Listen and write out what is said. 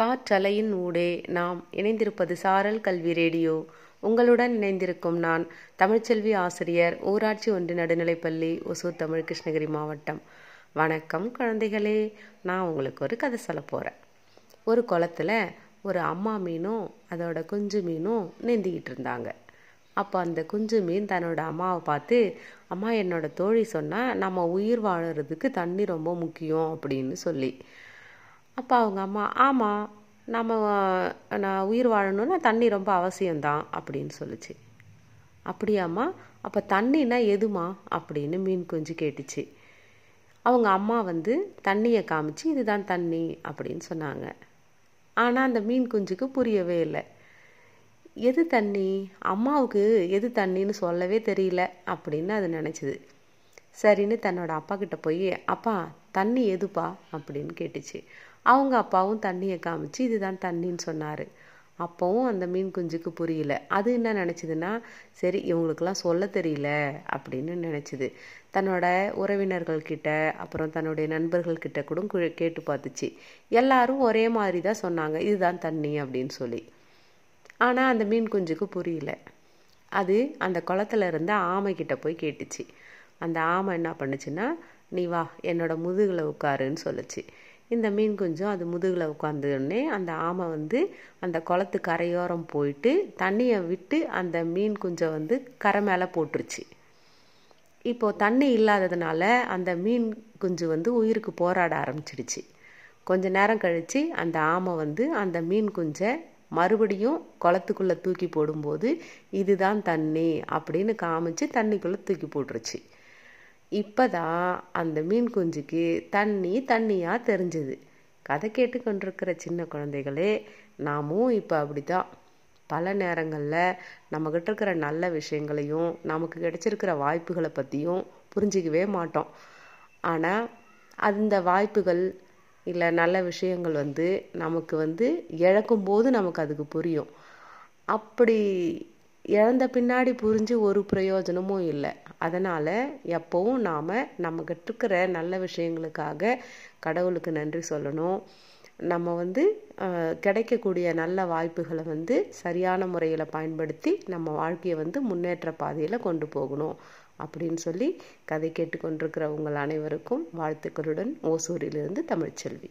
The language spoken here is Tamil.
காற்றலையின் ஊடே நாம் இணைந்திருப்பது சாரல் கல்வி ரேடியோ. உங்களுடன் இணைந்திருக்கும் நான் தமிழ்ச்செல்வி ஆசிரியர் ஊராட்சி ஒன்று நடுநிலைப்பள்ளி ஒசூர் தமிழ் கிருஷ்ணகிரி மாவட்டம். வணக்கம் குழந்தைகளே நான் உங்களுக்கு ஒரு கதை சொல்ல போகிறேன் ஒரு குளத்துல ஒரு அம்மா மீனும் அதோட குஞ்சு மீனும் நீந்திக்கிட்டு இருந்தாங்க. அப்போ அந்த குஞ்சு மீன் தன்னோட அம்மாவை பார்த்து அம்மா என்னோட தோழி சொன்னால் நம்ம உயிர் வாழறதுக்கு தண்ணி ரொம்ப முக்கியம் அப்படின்னு சொல்லி. அப்போ அவங்க அம்மா ஆமாம் நம்ம நான் உயிர் வாழணும்னா தண்ணி ரொம்ப அவசியம்தான் அப்படின்னு சொல்லிச்சு. அப்படியாம்மா? அப்போ தண்ணினா எதுமா? அப்படின்னு மீன் குஞ்சு கேட்டுச்சு. அவங்க அம்மா வந்து தண்ணியை காமிச்சு இதுதான் தண்ணி அப்படின்னு சொன்னாங்க. ஆனால் அந்த மீன் குஞ்சுக்கு புரியவே இல்லை. எது தண்ணி? அம்மாவுக்கு எது தண்ணின்னு சொல்லவே தெரியல அப்படின்னு அது நினச்சிது. சரின்னு தன்னோட அப்பா கிட்ட போய் அப்பா தண்ணி எதுப்பா? அப்படின்னு கேட்டுச்சு. அவங்க அப்பாவும் தண்ணியை காமிச்சு இதுதான் தண்ணின்னு சொன்னார். அப்போவும் அந்த மீன் குஞ்சுக்கு புரியல. அது என்ன நினச்சிதுன்னா சரி இவங்களுக்கெல்லாம் சொல்ல தெரியல அப்படின்னு நினச்சிது. தன்னோட உறவினர்கள்கிட்ட அப்புறம் தன்னுடைய நண்பர்கள்கிட்ட கூட கேட்டு பார்த்துச்சு. எல்லாரும் ஒரே மாதிரி தான் சொன்னாங்க இதுதான் தண்ணி அப்படின்னு சொல்லி. ஆனால் அந்த மீன் குஞ்சுக்கு புரியல. அது அந்த குளத்துல இருந்த ஆமை போய் கேட்டுச்சு. அந்த ஆமை என்ன பண்ணுச்சுன்னா நீ வா என்னோட முதுகில் உட்காருன்னு சொல்லுச்சு. இந்த மீன் குஞ்சும் அது முதுகில் உட்காந்துடனே அந்த ஆமை வந்து அந்த குளத்து கரையோரம் போயிட்டு தண்ணியை விட்டு அந்த மீன் குஞ்சை வந்து கரை மேலே போட்டுருச்சு. இப்போது தண்ணி இல்லாததுனால அந்த மீன் குஞ்சு வந்து உயிருக்கு போராட ஆரம்பிச்சிடுச்சு. கொஞ்ச நேரம் கழித்து அந்த ஆமை வந்து அந்த மீன் குஞ்சை மறுபடியும் குளத்துக்குள்ளே தூக்கி போடும்போது இதுதான் தண்ணி அப்படின்னு காமிச்சு தண்ணிக்குள்ளே தூக்கி போட்டுருச்சு. இப்போதான் அந்த மீன் குஞ்சுக்கு தண்ணி தண்ணியாக தெரிஞ்சுது. கதை கேட்டு கொண்டிருக்கிற சின்ன குழந்தைகளே நாமும் இப்போ அப்படிதான் பல நேரங்களில் நம்மக்கிட்ட இருக்கிற நல்ல விஷயங்களையும் நமக்கு கிடைச்சிருக்கிற வாய்ப்புகளை பற்றியும் புரிஞ்சிக்கவே மாட்டோம். ஆனால் அந்த வாய்ப்புகள் இல்லை நல்ல விஷயங்கள் வந்து நமக்கு வந்து இழக்கும்போது நமக்கு அதுக்கு புரியும். அப்படி இழந்த பின்னாடி புரிஞ்சு ஒரு பிரயோஜனமும் இல்லை. அதனால் எப்போவும் நாம் நம்மக்கிட்ட இருக்கிற நல்ல விஷயங்களுக்காக கடவுளுக்கு நன்றி சொல்லணும். நம்ம வந்து கிடைக்கக்கூடிய நல்ல வாய்ப்புகளை வந்து சரியான முறையில் பயன்படுத்தி நம்ம வாழ்க்கையை வந்து முன்னேற்ற பாதையில் கொண்டு போகணும். அப்படின்னு சொல்லி கதை கேட்டுக்கொண்டிருக்கிற உங்கள் அனைவருக்கும் வாழ்த்துக்களுடன் ஓசூரிலிருந்து தமிழ்ச்செல்வி.